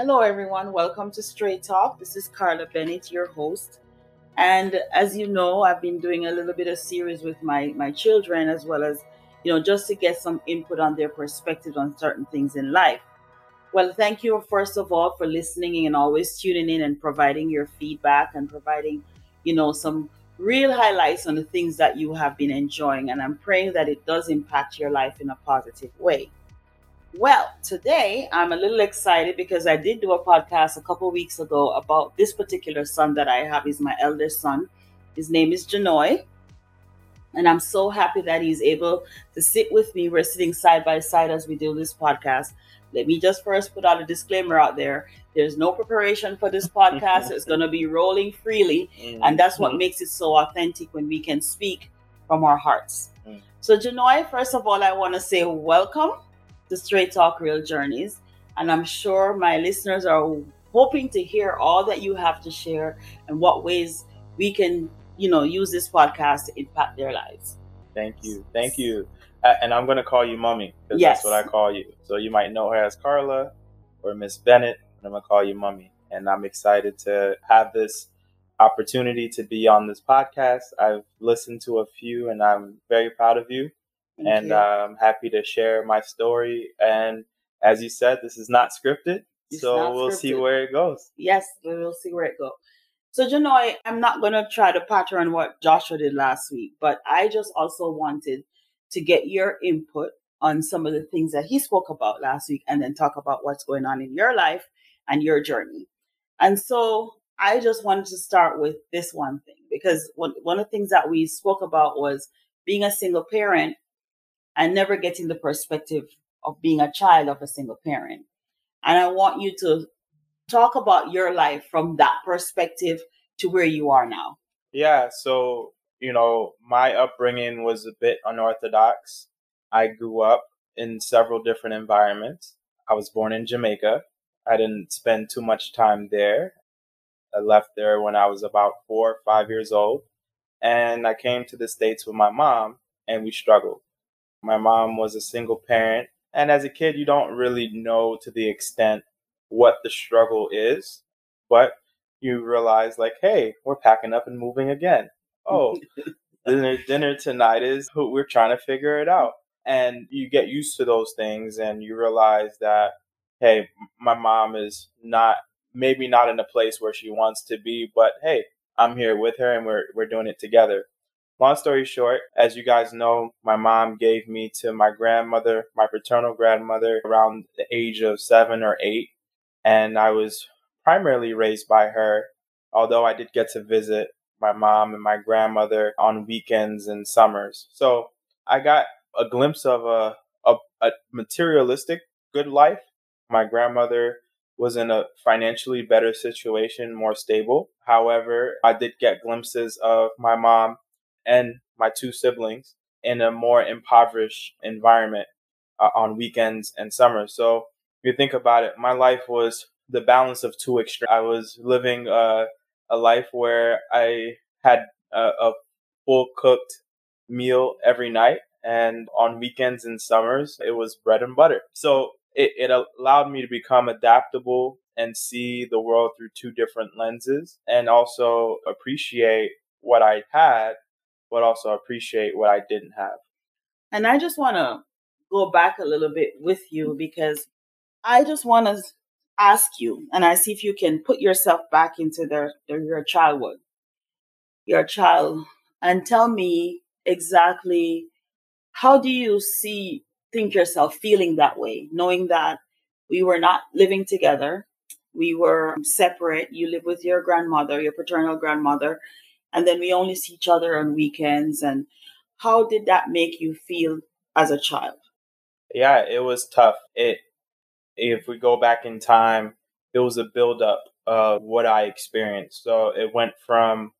Hello, everyone. Welcome to Straight Talk. This is Carla Bennett, your host. And as you know, I've been doing a little bit of series with my, my children as well as, you know, just to get some input on their perspective on certain things in life. Well, thank you, first of all, for listening and always tuning in and providing your feedback and providing, you know, some real highlights on the things that you have been enjoying. And I'm praying that it does impact your life in a positive way. Well, today I'm a little excited because I did do a podcast a couple weeks ago about this particular son that I have. He's my eldest son. His name is Janoye. And I'm so happy that he's able to sit with me. We're sitting side by side as we do this podcast. Let me just first put out a disclaimer out there. There's no preparation for this podcast. it's going to be rolling freely. Mm-hmm. And that's what makes it so authentic when we can speak from our hearts. Mm. So, Janoye, first of all, I want to say welcome the Straight Talk Real Journeys. And I'm sure my listeners are hoping to hear all that you have to share and what ways we can, you know, use this podcast to impact their lives. Thank you. Thank you. Uh, and I'm going to call you Mummy because yes. that's what I call you. So you might know her as Carla or Miss Bennett, and I'm going to call you Mummy. And I'm excited to have this opportunity to be on this podcast. I've listened to a few and I'm very proud of you. Thank and I'm um, happy to share my story. And as you said, this is not scripted, it's so not we'll scripted. see where it goes. Yes, we'll see where it goes. So, Janoye, I'm not going to try to pattern what Joshua did last week, but I just also wanted to get your input on some of the things that he spoke about last week and then talk about what's going on in your life and your journey. And so I just wanted to start with this one thing because one, one of the things that we spoke about was being a single parent and never getting the perspective of being a child of a single parent. And I want you to talk about your life from that perspective to where you are now. Yeah. So, you know, my upbringing was a bit unorthodox. I grew up in several different environments. I was born in Jamaica. I didn't spend too much time there. I left there when I was about four or five years old. And I came to the States with my mom, and we struggled. My mom was a single parent. And as a kid, you don't really know to the extent what the struggle is, but you realize, like, hey, we're packing up and moving again. Oh, dinner, dinner tonight is we're trying to figure it out. And you get used to those things and you realize that, hey, my mom is not, maybe not in a place where she wants to be, but hey, I'm here with her and we're, we're doing it together long story short, as you guys know, my mom gave me to my grandmother, my paternal grandmother, around the age of seven or eight. And I was primarily raised by her, although I did get to visit my mom and my grandmother on weekends and summers. So I got a glimpse of a, a, a materialistic good life. My grandmother was in a financially better situation, more stable. However, I did get glimpses of my mom and my two siblings in a more impoverished environment uh, on weekends and summers. So if you think about it, my life was the balance of two extremes. I was living uh, a life where I had a, a full cooked meal every night. And on weekends and summers, it was bread and butter. So it, it allowed me to become adaptable and see the world through two different lenses and also appreciate what I had but also appreciate what I didn't have. And I just want to go back a little bit with you because I just want to ask you, and I see if you can put yourself back into their, their your childhood, your child, and tell me exactly how do you see think yourself feeling that way, knowing that we were not living together, we were separate. You live with your grandmother, your paternal grandmother, and then we only see each other on weekends and how did that make you feel as a child? Yeah it was tough. It if we go back in time it was a buildup of what i experienced. So it went from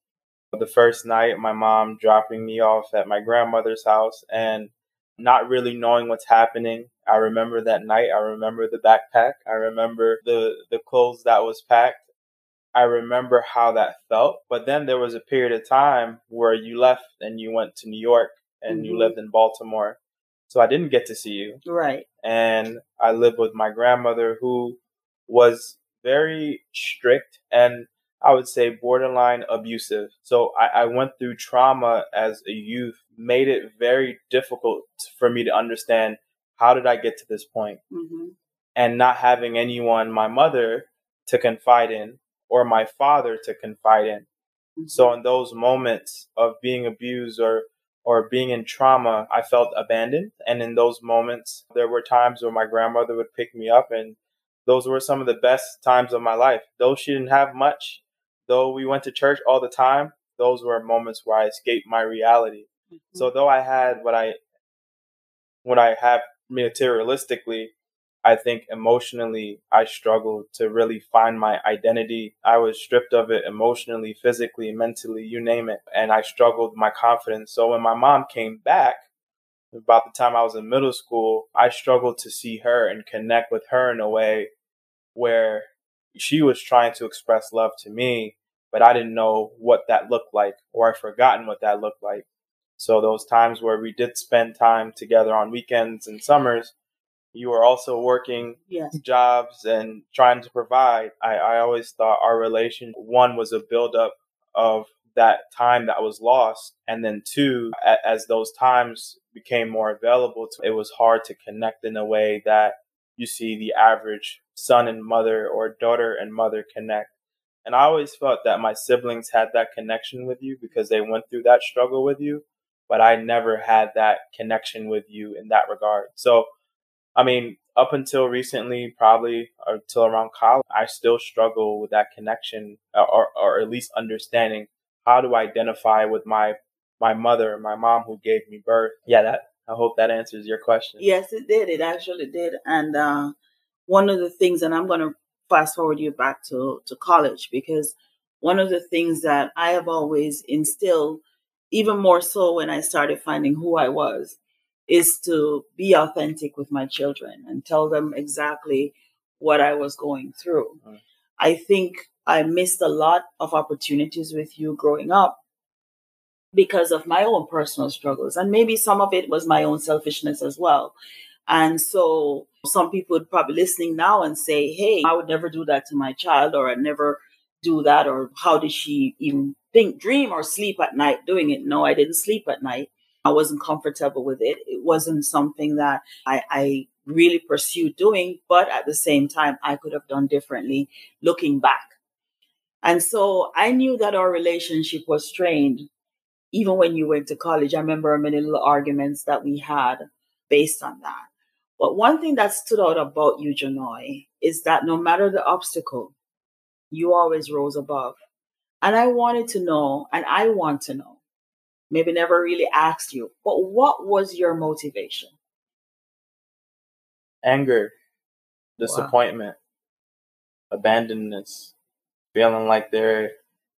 the first night my mom dropping me off at my grandmother's house and not really knowing what's happening. I remember that night i remember the backpack i remember the the clothes that was packed I remember how that felt. But then there was a period of time where you left and you went to New York and mm-hmm. you lived in Baltimore. So I didn't get to see you. Right. And I lived with my grandmother who was very strict and I would say borderline abusive. So I, I, went through trauma as a youth, made it very difficult for me to understand how did I get to this point? Mm-hmm. And not having anyone, my mother, to confide in or my father to confide in. Mm-hmm. So in those moments of being abused or or being in trauma, I felt abandoned. And in those moments, there were times where my grandmother would pick me up and those were some of the best times of my life. Though she didn't have much, though we went to church all the time, those were moments where I escaped my reality. Mm-hmm. So though I had what I what I have materialistically, I think emotionally I struggled to really find my identity. I was stripped of it emotionally, physically, mentally, you name it. And I struggled my confidence. So when my mom came back, about the time I was in middle school, I struggled to see her and connect with her in a way where she was trying to express love to me, but I didn't know what that looked like, or I'd forgotten what that looked like. So those times where we did spend time together on weekends and summers, you were also working yes. jobs and trying to provide. I, I always thought our relation, one was a buildup of that time that was lost. And then two, as those times became more available, to, it was hard to connect in a way that you see the average son and mother or daughter and mother connect. And I always felt that my siblings had that connection with you because they went through that struggle with you, but I never had that connection with you in that regard. So, I mean, up until recently, probably until around college, I still struggle with that connection uh, or, or at least understanding how to identify with my my mother, my mom who gave me birth. Yeah, that I hope that answers your question. Yes, it did. It actually did. And uh, one of the things, and I'm going to fast forward you back to, to college because one of the things that I have always instilled, even more so when I started finding who I was, is to be authentic with my children and tell them exactly what I was going through. Mm. I think I missed a lot of opportunities with you growing up because of my own personal struggles. And maybe some of it was my own selfishness as well. And so some people would probably listening now and say, Hey, I would never do that to my child, or I'd never do that, or how did she even think, dream, or sleep at night doing it? No, I didn't sleep at night. I wasn't comfortable with it. It wasn't something that I, I really pursued doing, but at the same time, I could have done differently looking back. And so I knew that our relationship was strained even when you went to college. I remember many little arguments that we had based on that. But one thing that stood out about you, Janoye, is that no matter the obstacle, you always rose above. And I wanted to know, and I want to know, maybe never really asked you, but what was your motivation? Anger, disappointment, wow. abandonedness, feeling like there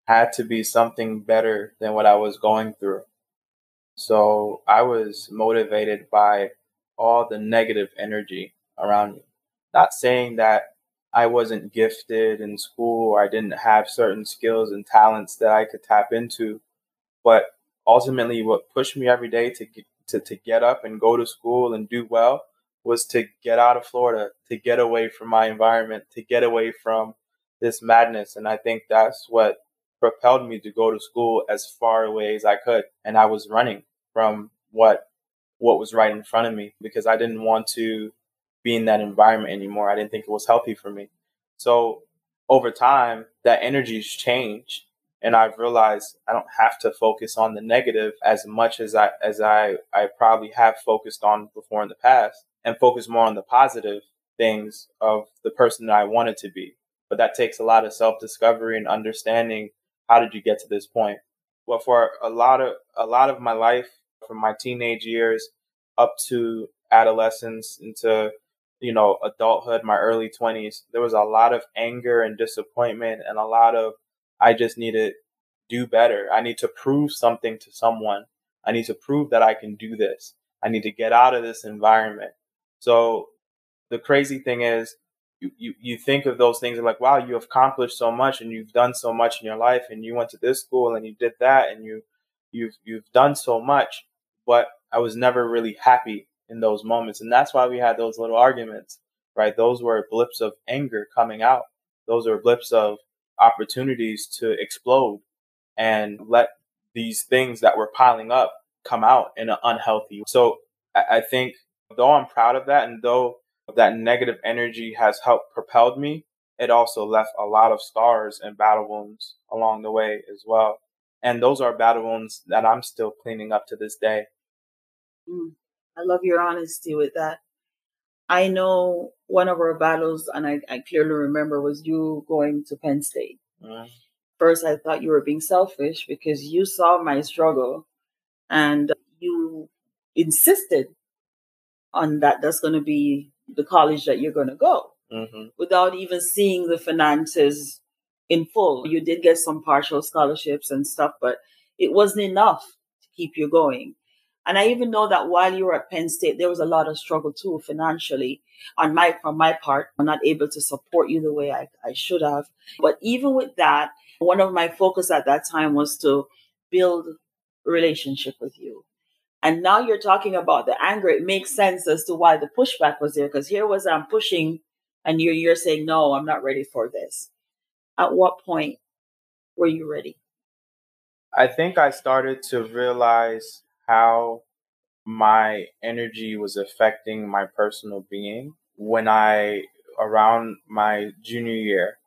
had to be something better than what I was going through. So I was motivated by all the negative energy around me. Not saying that I wasn't gifted in school or I didn't have certain skills and talents that I could tap into, but ultimately what pushed me every day to get, to, to get up and go to school and do well was to get out of Florida, to get away from my environment, to get away from this madness. And I think that's what propelled me to go to school as far away as I could. And I was running from what what was right in front of me because I didn't want to be in that environment anymore. I didn't think it was healthy for me. So over time, that energy's changed and I've realized I don't have to focus on the negative as much as I as I I probably have focused on before in the past and focus more on the positive things of the person that I wanted to be. But that takes a lot of self-discovery and understanding how did you get to this point? Well, for a lot of a lot of my life, from my teenage years up to adolescence into you know adulthood, my early twenties, there was a lot of anger and disappointment, and a lot of I just need to do better. I need to prove something to someone. I need to prove that I can do this. I need to get out of this environment. So the crazy thing is, you, you, you think of those things and like, wow, you accomplished so much and you've done so much in your life and you went to this school and you did that and you you've you've done so much, but I was never really happy in those moments. And that's why we had those little arguments, right? Those were blips of anger coming out. Those are blips of opportunities to explode and let these things that were piling up come out in an unhealthy. So I think though I'm proud of that and though that negative energy has helped propelled me, it also left a lot of scars and battle wounds along the way as well. And those are battle wounds that I'm still cleaning up to this day. Mm, I love your honesty with that. I know one of our battles, and I, I clearly remember, was you going to Penn State. Mm. First, I thought you were being selfish because you saw my struggle and you insisted on that that's going to be the college that you're going to go mm-hmm. without even seeing the finances in full. You did get some partial scholarships and stuff, but it wasn't enough to keep you going. And I even know that while you were at Penn State, there was a lot of struggle too financially on my from my part. I'm not able to support you the way I, I should have. But even with that, one of my focus at that time was to build relationship with you. And now you're talking about the anger. It makes sense as to why the pushback was there. Because here was I'm pushing and you're you're saying, No, I'm not ready for this. At what point were you ready? I think I started to realize how my energy was affecting my personal being when I, around my junior year,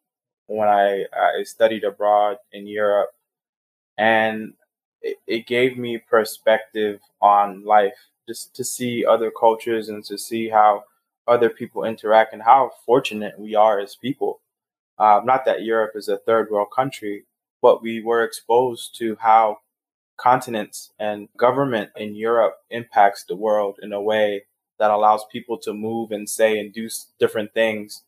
when I, studied abroad in Europe, and it, it gave me perspective on life, just to see other cultures and to see how other people interact and how fortunate we are as people. Uh, not that Europe is a third world country, but we were exposed to how continents and government in Europe impacts the world in a way that allows people to move and say and do different things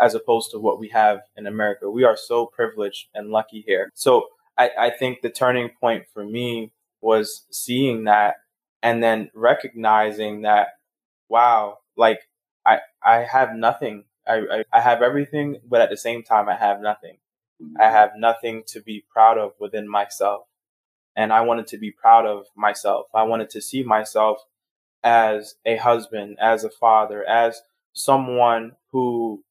as opposed to what we have in America. We are so privileged and lucky here. So I, I think the turning point for me was seeing that and then recognizing that, wow, like I, I have nothing. I, I, I have everything, but at the same time, I have nothing. I mm-hmm. have nothing to be proud of within myself and I wanted to be proud of myself. I wanted to see myself as a husband, as a father, as someone who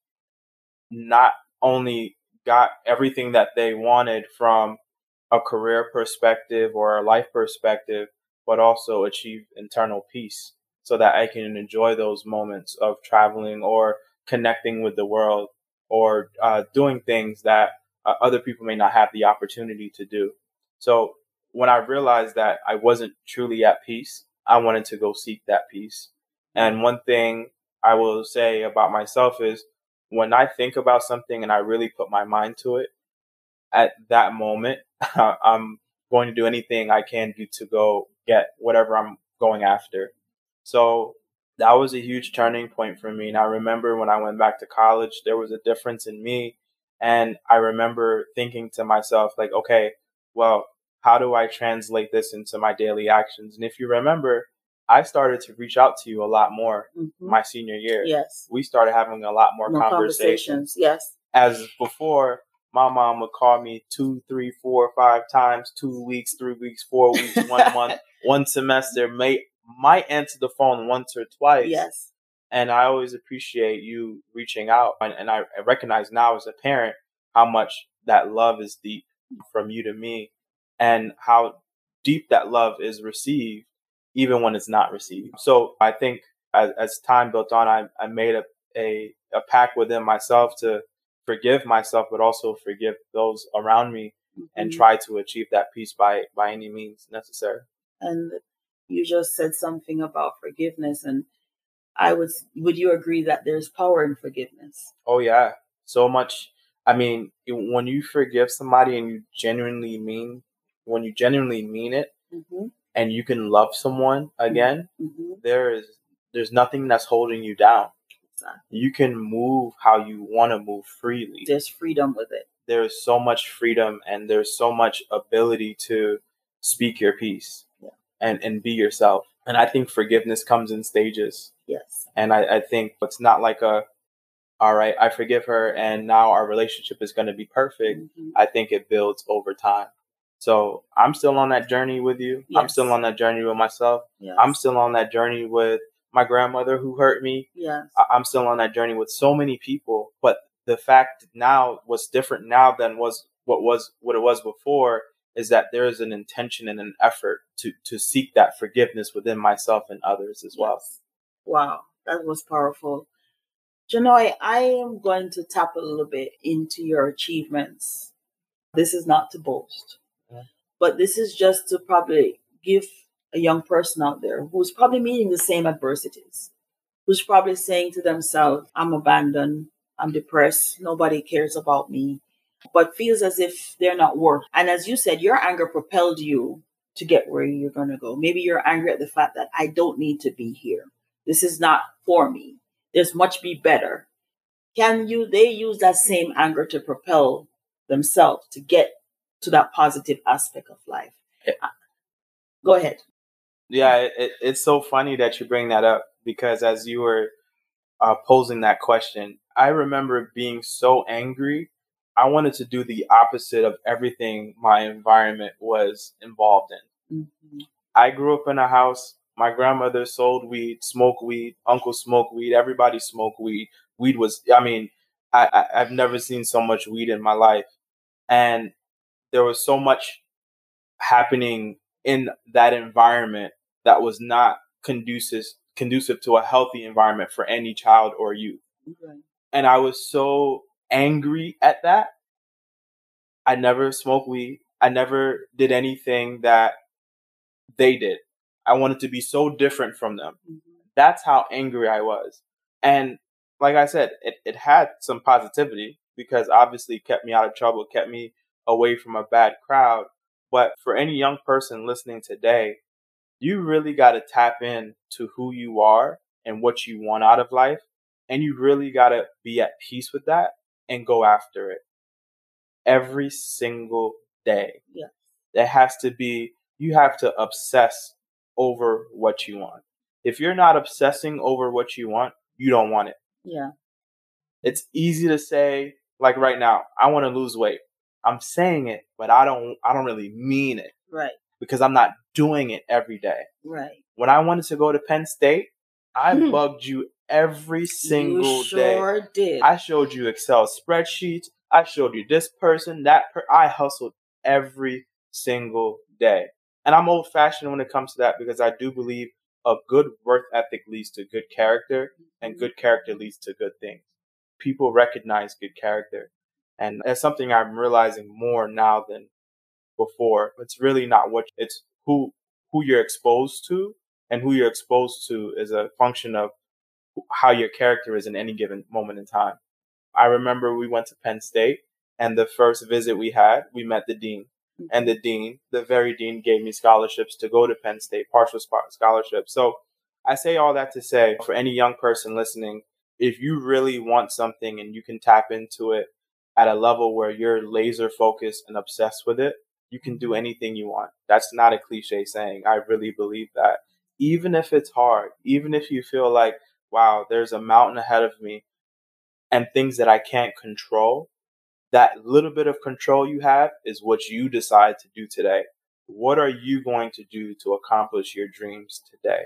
not only got everything that they wanted from a career perspective or a life perspective, but also achieve internal peace so that I can enjoy those moments of traveling or connecting with the world or uh, doing things that uh, other people may not have the opportunity to do. So when I realized that I wasn't truly at peace, I wanted to go seek that peace. And one thing I will say about myself is when I think about something and I really put my mind to it, at that moment, I'm going to do anything I can do to go get whatever I'm going after. So that was a huge turning point for me. And I remember when I went back to college, there was a difference in me. And I remember thinking to myself, like, okay, well, how do I translate this into my daily actions? And if you remember, I started to reach out to you a lot more mm-hmm. my senior year. Yes. We started having a lot more, more conversations. conversations. Yes. As before, my mom would call me two, three, four, five times, two weeks, three weeks, four weeks, one month, one semester, may might answer the phone once or twice. Yes. And I always appreciate you reaching out. And, and I recognize now as a parent how much that love is deep from you to me and how deep that love is received, even when it's not received. So I think as, as time built on, I, I made a, a, a pact within myself to forgive myself, but also forgive those around me mm-hmm. and try to achieve that peace by, by any means necessary. And you just said something about forgiveness and I would would you agree that there's power in forgiveness? Oh yeah. So much I mean, when you forgive somebody and you genuinely mean when you genuinely mean it mm-hmm. and you can love someone mm-hmm. again, mm-hmm. there is there's nothing that's holding you down. You can move how you want to move freely. There's freedom with it. There is so much freedom and there's so much ability to speak your piece yeah. and, and be yourself. And I think forgiveness comes in stages. Yes. And I, I think it's not like a all right, I forgive her and now our relationship is going to be perfect. Mm-hmm. I think it builds over time. So I'm still on that journey with you. Yes. I'm still on that journey with myself. Yes. I'm still on that journey with my grandmother who hurt me. Yes. I'm still on that journey with so many people. But the fact now what's different now than was what was what it was before is that there is an intention and an effort to to seek that forgiveness within myself and others as well. Wow, that was powerful. Janoye, I am going to tap a little bit into your achievements. This is not to boast. But this is just to probably give a young person out there who's probably meeting the same adversities, who's probably saying to themselves, I'm abandoned, I'm depressed, nobody cares about me, but feels as if they're not worth. And as you said, your anger propelled you to get where you're going to go. Maybe you're angry at the fact that I don't need to be here. This is not for me. There's much be better. Can you, they use that same anger to propel themselves to get to that positive aspect of life? Uh, go ahead. Yeah, it, it's so funny that you bring that up because as you were uh, posing that question, I remember being so angry. I wanted to do the opposite of everything my environment was involved in. Mm-hmm. I grew up in a house. My grandmother sold weed, smoked weed, uncle smoked weed, everybody smoked weed. Weed was, I mean, I, I, I've never seen so much weed in my life. And there was so much happening in that environment that was not conducive conducive to a healthy environment for any child or youth. Okay. And I was so angry at that. I never smoked weed. I never did anything that they did. I wanted to be so different from them. Mm-hmm. That's how angry I was. And like I said, it, it had some positivity because obviously it kept me out of trouble, kept me away from a bad crowd. But for any young person listening today, you really got to tap in to who you are and what you want out of life. And you really got to be at peace with that and go after it every single day. Yeah. There has to be, you have to obsess over what you want. If you're not obsessing over what you want, you don't want it. Yeah. It's easy to say, like right now, I want to lose weight. I'm saying it, but I don't I don't really mean it. Right because I'm not doing it every day. Right. When I wanted to go to Penn State, I hmm. bugged you every single you sure day. did. I showed you Excel spreadsheets. I showed you this person, that per- I hustled every single day. And I'm old fashioned when it comes to that because I do believe a good work ethic leads to good character and good character leads to good things. People recognize good character. And that's something I'm realizing more now than before. It's really not what it's who who you're exposed to, and who you're exposed to is a function of how your character is in any given moment in time. I remember we went to Penn State, and the first visit we had, we met the dean. Mm-hmm. And the dean, the very dean, gave me scholarships to go to Penn State, partial scholarships. So I say all that to say for any young person listening, if you really want something and you can tap into it at a level where you're laser focused and obsessed with it, you can do mm-hmm. anything you want. That's not a cliche saying. I really believe that. Even if it's hard, even if you feel like, wow, there's a mountain ahead of me and things that I can't control, that little bit of control you have is what you decide to do today. What are you going to do to accomplish your dreams today?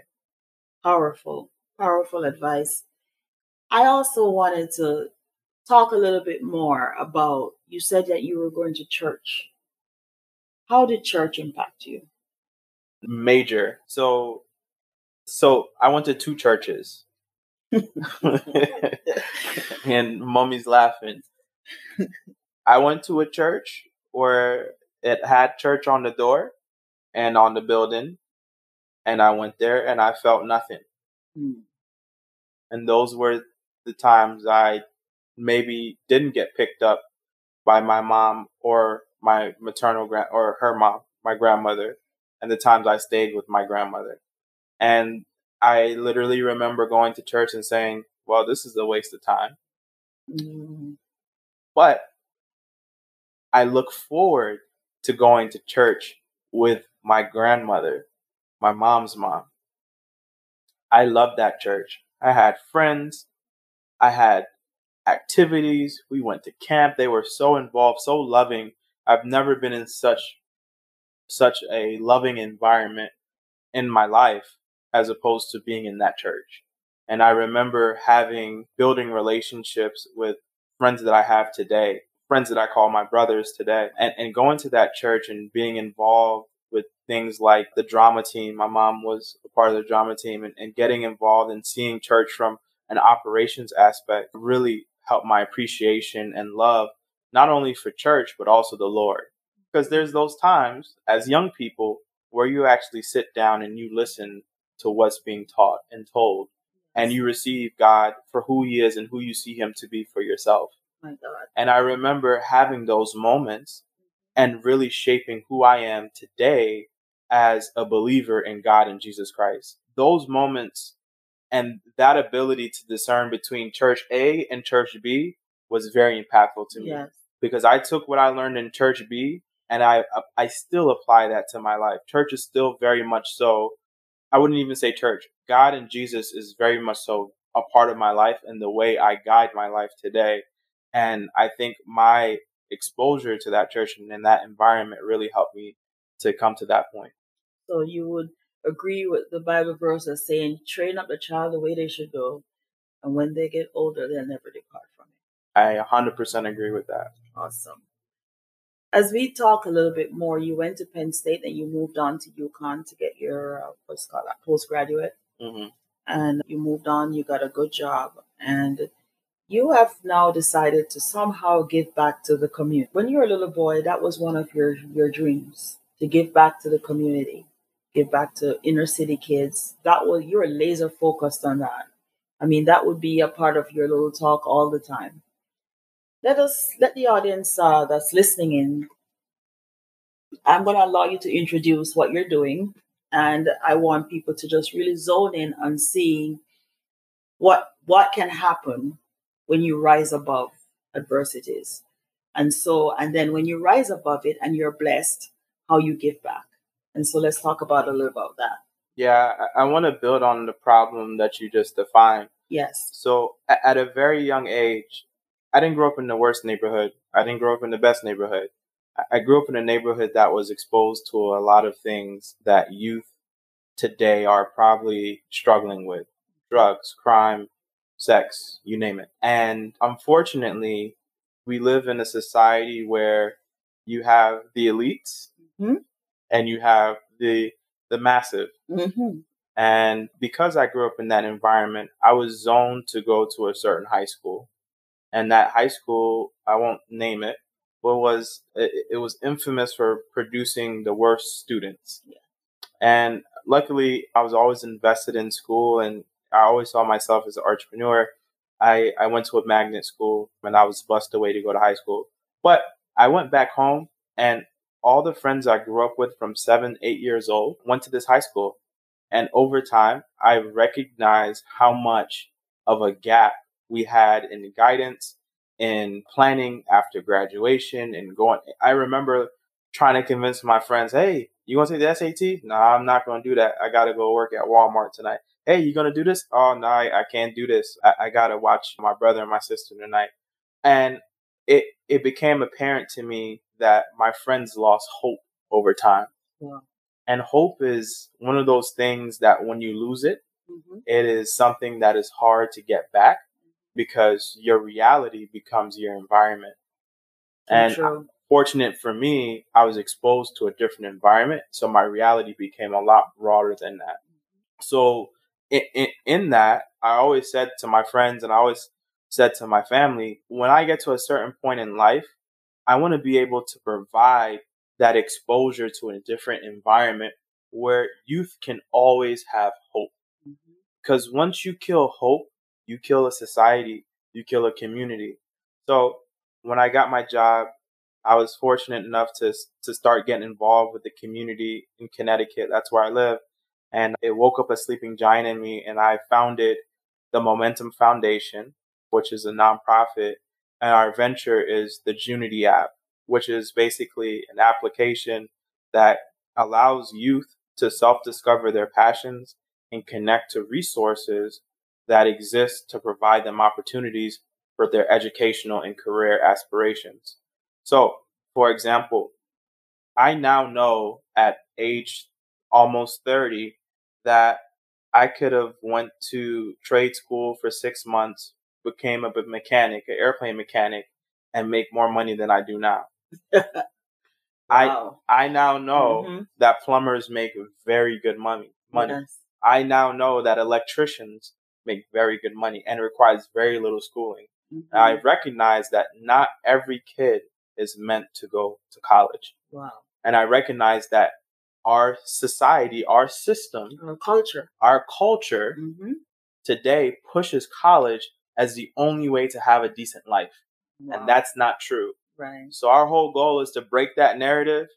Powerful, powerful advice. I also wanted to talk a little bit more about you said that you were going to church how did church impact you? Major. So, so I went to two churches, and mommy's laughing. I went to a church where it had church on the door and on the building, and I went there and I felt nothing. Hmm. And those were the times I maybe didn't get picked up by my mom or my maternal grand or her mom, my grandmother, and the times I stayed with my grandmother. And I literally remember going to church and saying, well, this is a waste of time. Mm-hmm. But I look forward to going to church with my grandmother, my mom's mom. I loved that church. I had friends. I had activities. We went to camp. They were so involved, so loving. I've never been in such such a loving environment in my life as opposed to being in that church. And I remember having building relationships with friends that I have today, friends that I call my brothers today. And, and going to that church and being involved with things like the drama team. My mom was a part of the drama team and, and getting involved and seeing church from an operations aspect really helped my appreciation and love, not only for church, but also the Lord. Because there's those times as young people where you actually sit down and you listen to what's being taught and told, and you receive God for who He is and who you see Him to be for yourself. My God. And I remember having those moments and really shaping who I am today as a believer in God and Jesus Christ. Those moments and that ability to discern between church A and church B was very impactful to me Yes. because I took what I learned in church B and I uh, I still apply that to my life. Church is still very much so I wouldn't even say church. God and Jesus is very much so a part of my life and the way I guide my life today. And I think my exposure to that church and in that environment really helped me to come to that point. So you would agree with the Bible verse as saying, train up the child the way they should go, and when they get older, they'll never depart from it. I 100% agree with that. Awesome. As we talk a little bit more, you went to Penn State and you moved on to UConn to get your uh, what's called that postgraduate, hmm and you moved on. You got a good job, and you have now decided to somehow give back to the community. When you were a little boy, that was one of your your dreams to give back to the community, give back to inner city kids. That was you were laser focused on that. I mean, that would be a part of your little talk all the time. Let us let the audience uh, that's listening in. I'm going to allow you to introduce what you're doing, and I want people to just really zone in on seeing what what can happen when you rise above adversities. And so, and then when you rise above it and you're blessed, how you give back. And so let's talk about a little about that. Yeah, I, I want to build on the problem that you just defined. Yes. So a- at a very young age, I didn't grow up in the worst neighborhood. I didn't grow up in the best neighborhood. I- I grew up in a neighborhood that was exposed to a lot of things that youth today are probably struggling with drugs, crime, sex, you name it. And unfortunately, we live in a society where you have the elites Mhm. And you have the the massive. Mm-hmm. And because I grew up in that environment, I was zoned to go to a certain high school. And that high school, I won't name it, but was it, it was infamous for producing the worst students. Yeah. And luckily, I was always invested in school, and I always saw myself as an entrepreneur. I, I went to a magnet school, and I was bused away to go to high school. But I went back home, and all the friends I grew up with from seven, eight years old went to this high school. And over time, I recognized how much of a gap we had in guidance, in planning after graduation, and going. I remember trying to convince my friends, hey, you want to take the SAT? No, I'm not going to do that. I got to go work at Walmart tonight. Hey, you going to do this? Oh, no, I, I can't do this. I, I got to watch my brother and my sister tonight. And it, it became apparent to me that my friends lost hope over time. Wow. And hope is one of those things that when you lose it, Mm-hmm. it is something that is hard to get back because your reality becomes your environment. And fortunate for me, I was exposed to a different environment, so my reality became a lot broader than that. So in, in, in that, I always said to my friends and I always said to my family, when I get to a certain point in life, I want to be able to provide that exposure to a different environment where youth can always have hope. Mm-hmm. Because once you kill hope, you kill a society, you kill a community. So when I got my job, I was fortunate enough to to start getting involved with the community in Connecticut. That's where I live, and it woke up a sleeping giant in me, and I founded the Momentum Foundation, which is a nonprofit, and our venture is the Junity app, which is basically an application that allows youth to self-discover their passions and connect to resources that exist to provide them opportunities for their educational and career aspirations. So, for example, I now know at age almost 30 that I could have went to trade school for 6 months, became a mechanic, an airplane mechanic, and make more money than I do now. wow. I I now know Mhm. that plumbers make very good money. Money. Yes. I now know that electricians make very good money and requires very little schooling. Mhm. I recognize that not every kid is meant to go to college. wow. And I recognize that our society, our system, Our culture. our culture Mm-hmm. today pushes college as the only way to have a decent life. And that's not true. right. So our whole goal is to break that narrative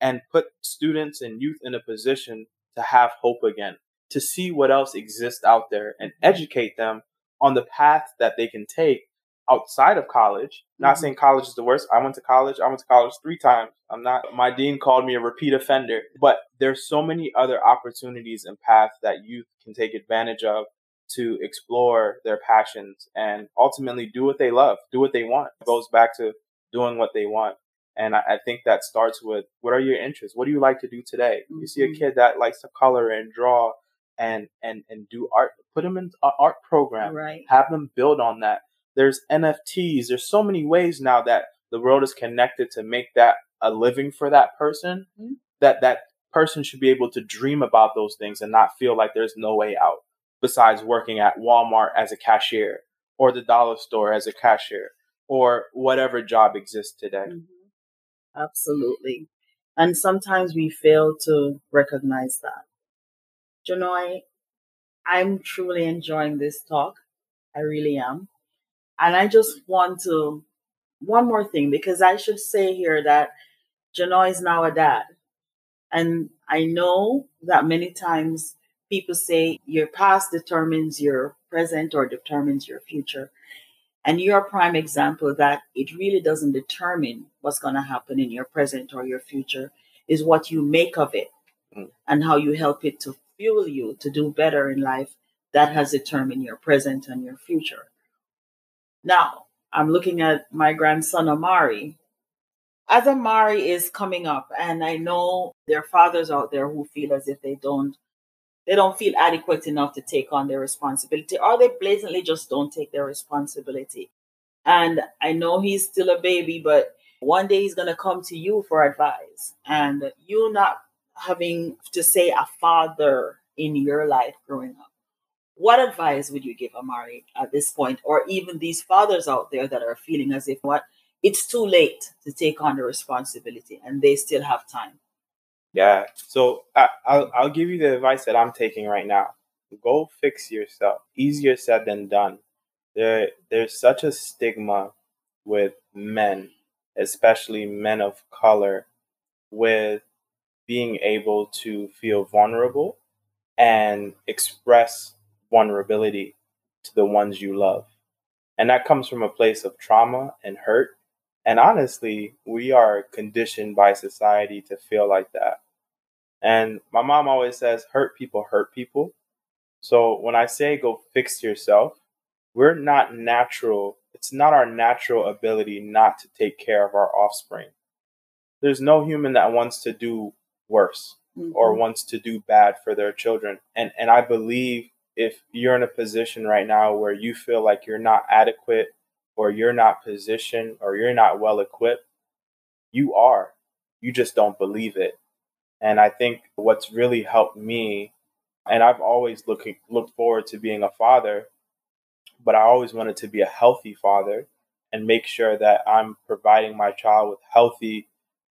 and put students and youth in a position to have hope again, to see what else exists out there and educate them on the path that they can take outside of college. Not Mhm. saying college is the worst. I went to college. I went to college three times. I'm not, my dean called me a repeat offender, but there's so many other opportunities and paths that youth can take advantage of to explore their passions and ultimately do what they love, do what they want. It goes back to doing what they want. And I, I think that starts with what are your interests? What do you like to do today? You see a Mhm. kid that likes to color and draw and and and do art, put them in an art program. Right. Have them build on that. There's NFTs. There's so many ways now that the world is connected to make that a living for that person. Mhm. That that person should be able to dream about those things and not feel like there's no way out besides working at Walmart as a cashier or the dollar store as a cashier or whatever job exists today. Mhm. Absolutely. And sometimes we fail to recognize that. Janoye, I'm truly enjoying this talk. I really am. And I just want to, one more thing, because I should say here that Janoye is now a dad. And I know that many times people say your past determines your present or determines your future. And you're a prime example that it really doesn't determine what's going to happen in your present or your future, is what you make of it Mm. and how you help it to fuel you to do better in life. That has determined your present and your future. Now, I'm looking at my grandson Amari. As Amari is coming up, and I know there are fathers out there who feel as if they don't they don't feel adequate enough to take on their responsibility, or they blatantly just don't take their responsibility. And I know he's still a baby, but one day he's going to come to you for advice. And you not having to say a father in your life growing up. What advice would you give Amari at this point, or even these fathers out there that are feeling as if what it's too late to take on the responsibility and they still have time? Yeah. So I, I'll I'll give you the advice that I'm taking right now. Go fix yourself. Easier said than done. There there's such a stigma with men, especially men of color, with being able to feel vulnerable and express vulnerability to the ones you love. And that comes from a place of trauma and hurt. And honestly, we are conditioned by society to feel like that. And my mom always says, hurt people hurt people. So when I say go fix yourself, we're not natural. It's not our natural ability not to take care of our offspring. There's no human that wants to do worse or Mhm. wants to do bad for their children. And and I believe if you're in a position right now where you feel like you're not adequate or you're not positioned or you're not well equipped, you are. You just don't believe it. And I think what's really helped me and I've always looking looked forward to being a father, but I always wanted to be a healthy father and make sure that I'm providing my child with healthy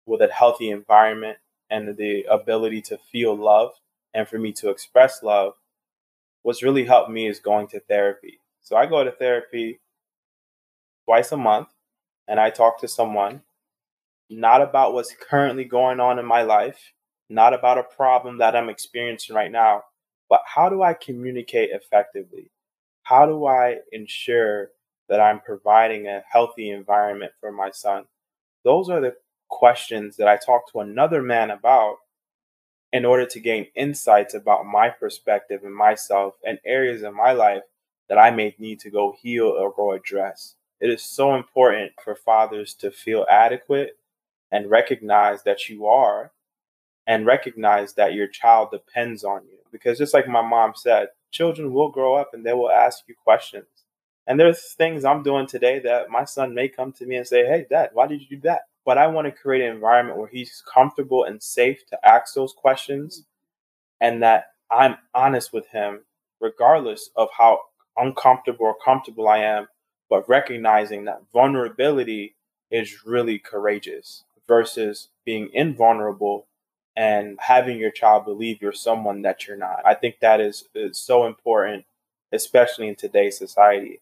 with a healthy environment and the ability to feel love and for me to express love. What's really helped me is going to therapy. So I go to therapy twice a month and I talk to someone not about what's currently going on in my life, not about a problem that I'm experiencing right now, but how do I communicate effectively? How do I ensure that I'm providing a healthy environment for my son? Those are the questions that I talk to another man about in order to gain insights about my perspective and myself and areas in my life that I may need to go heal or go address. It is so important for fathers to feel adequate and recognize that you are and recognize that your child depends on you. Because just like my mom said, children will grow up and they will ask you questions. And there's things I'm doing today that my son may come to me and say, Hey, dad, why did you do that? But I want to create an environment where he's comfortable and safe to ask those questions and that I'm honest with him, regardless of how uncomfortable or comfortable I am, but recognizing that vulnerability is really courageous versus being invulnerable and having your child believe you're someone that you're not. I think that is, is so important, especially in today's society.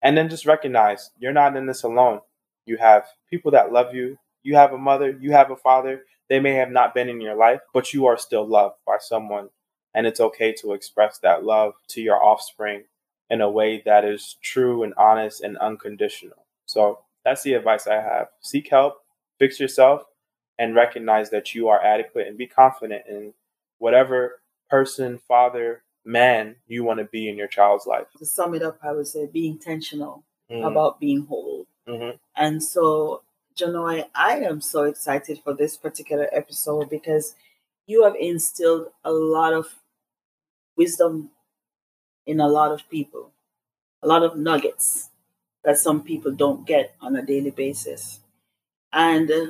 And then just recognize you're not in this alone. You have people that love you. You have a mother, you have a father. They may have not been in your life, but you are still loved by someone. And it's okay to express that love to your offspring in a way that is true and honest and unconditional. So that's the advice I have. Seek help, fix yourself, and recognize that you are adequate and be confident in whatever person, father, man you want to be in your child's life. To sum it up, I would say be intentional mm-hmm. about being whole. Mm-hmm. And so, Janoye, I am so excited for this particular episode because you have instilled a lot of wisdom in a lot of people, a lot of nuggets that some people don't get on a daily basis. And uh,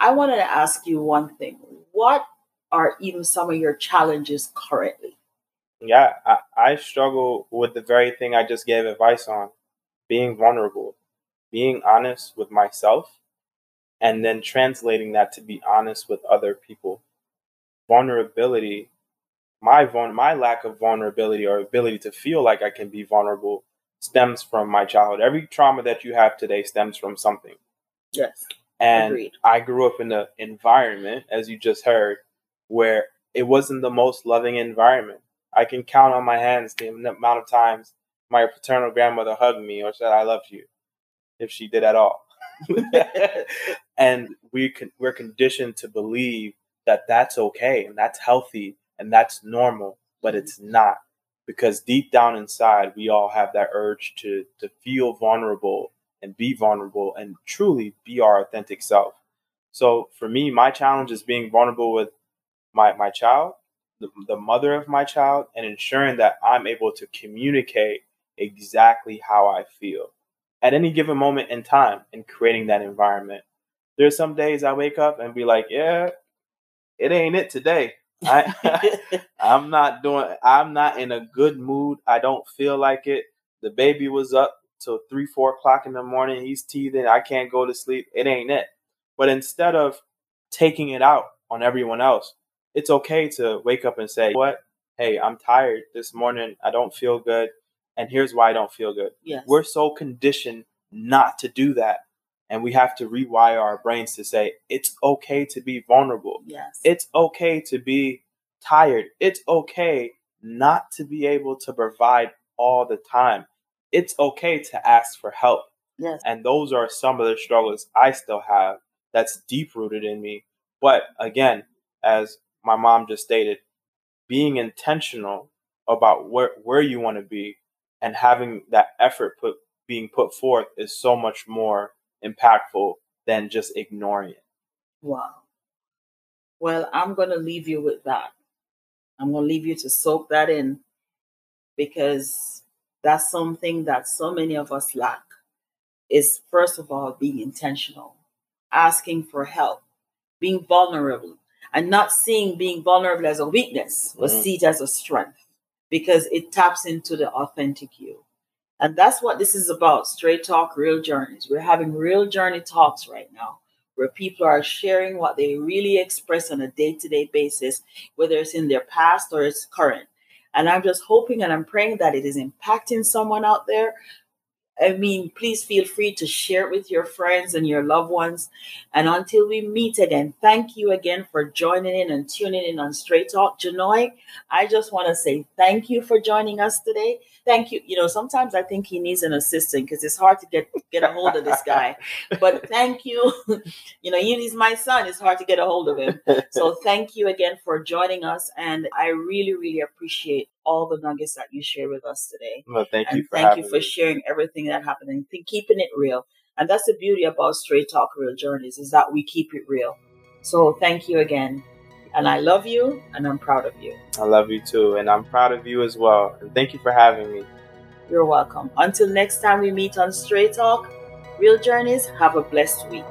I wanted to ask you one thing. What are even some of your challenges currently? Yeah, I, I struggle with the very thing I just gave advice on being vulnerable, being honest with myself, and then translating that to be honest with other people. Vulnerability my my lack of vulnerability or ability to feel like I can be vulnerable stems from my childhood. Every trauma that you have today stems from something. Yes. And Agreed. I grew up in an environment, as you just heard, where it wasn't the most loving environment. I can count on my hands the amount of times my paternal grandmother hugged me or said "I love you," if she did at all. and we can, we're conditioned to believe that that's okay and that's healthy and that's normal, but mm-hmm. it's not because deep down inside we all have that urge to to feel vulnerable and be vulnerable and truly be our authentic self. So for me, my challenge is being vulnerable with my my child, the, the mother of my child, and ensuring that I'm able to communicate exactly how I feel at any given moment in time and creating that environment. There's some days I wake up and be like, yeah, it ain't it today. I I'm not doing I'm not in a good mood. I don't feel like it. The baby was up till three, four o'clock in the morning. He's teething. I can't go to sleep. It ain't it. But instead of taking it out on everyone else, it's okay to wake up and say, What? Hey, I'm tired this morning. I don't feel good. And here's why I don't feel good. Yes. We're so conditioned not to do that. And we have to rewire our brains to say, it's okay to be vulnerable. Yes. It's okay to be tired. It's okay not to be able to provide all the time. It's okay to ask for help. Yes. And those are some of the struggles I still have that's deep rooted in me. But again, as my mom just stated, being intentional about where, where you want to be and having that effort put being put forth is so much more impactful than just ignoring it. Wow. Well, I'm going to leave you with that. I'm going to leave you to soak that in because that's something that so many of us lack is first of all being intentional, asking for help, being vulnerable, and not seeing being vulnerable as a weakness, but mm-hmm. see it as a strength because it taps into the authentic you. And that's what this is about straight talk, real journeys. We're having real journey talks right now where people are sharing what they really express on a day to day basis, whether it's in their past or it's current. And I'm just hoping and I'm praying that it is impacting someone out there I mean, please feel free to share it with your friends and your loved ones. And until we meet again, thank you again for joining in and tuning in on Straight Talk. Janoye, I just want to say thank you for joining us today. Thank you. You know, sometimes I think he needs an assistant because it's hard to get get a hold of this guy. But thank you. You know, he's my son. It's hard to get a hold of him. So thank you again for joining us. And I really, really appreciate all the nuggets that you share with us today. Well, thank and you for thank you for me. sharing everything that happened and keeping it real. And that's the beauty about Straight Talk Real Journeys is that we keep it real. So thank you again. And I love you and I'm proud of you. I love you too. And I'm proud of you as well. And thank you for having me. You're welcome. Until next time we meet on Straight Talk, Real Journeys, have a blessed week.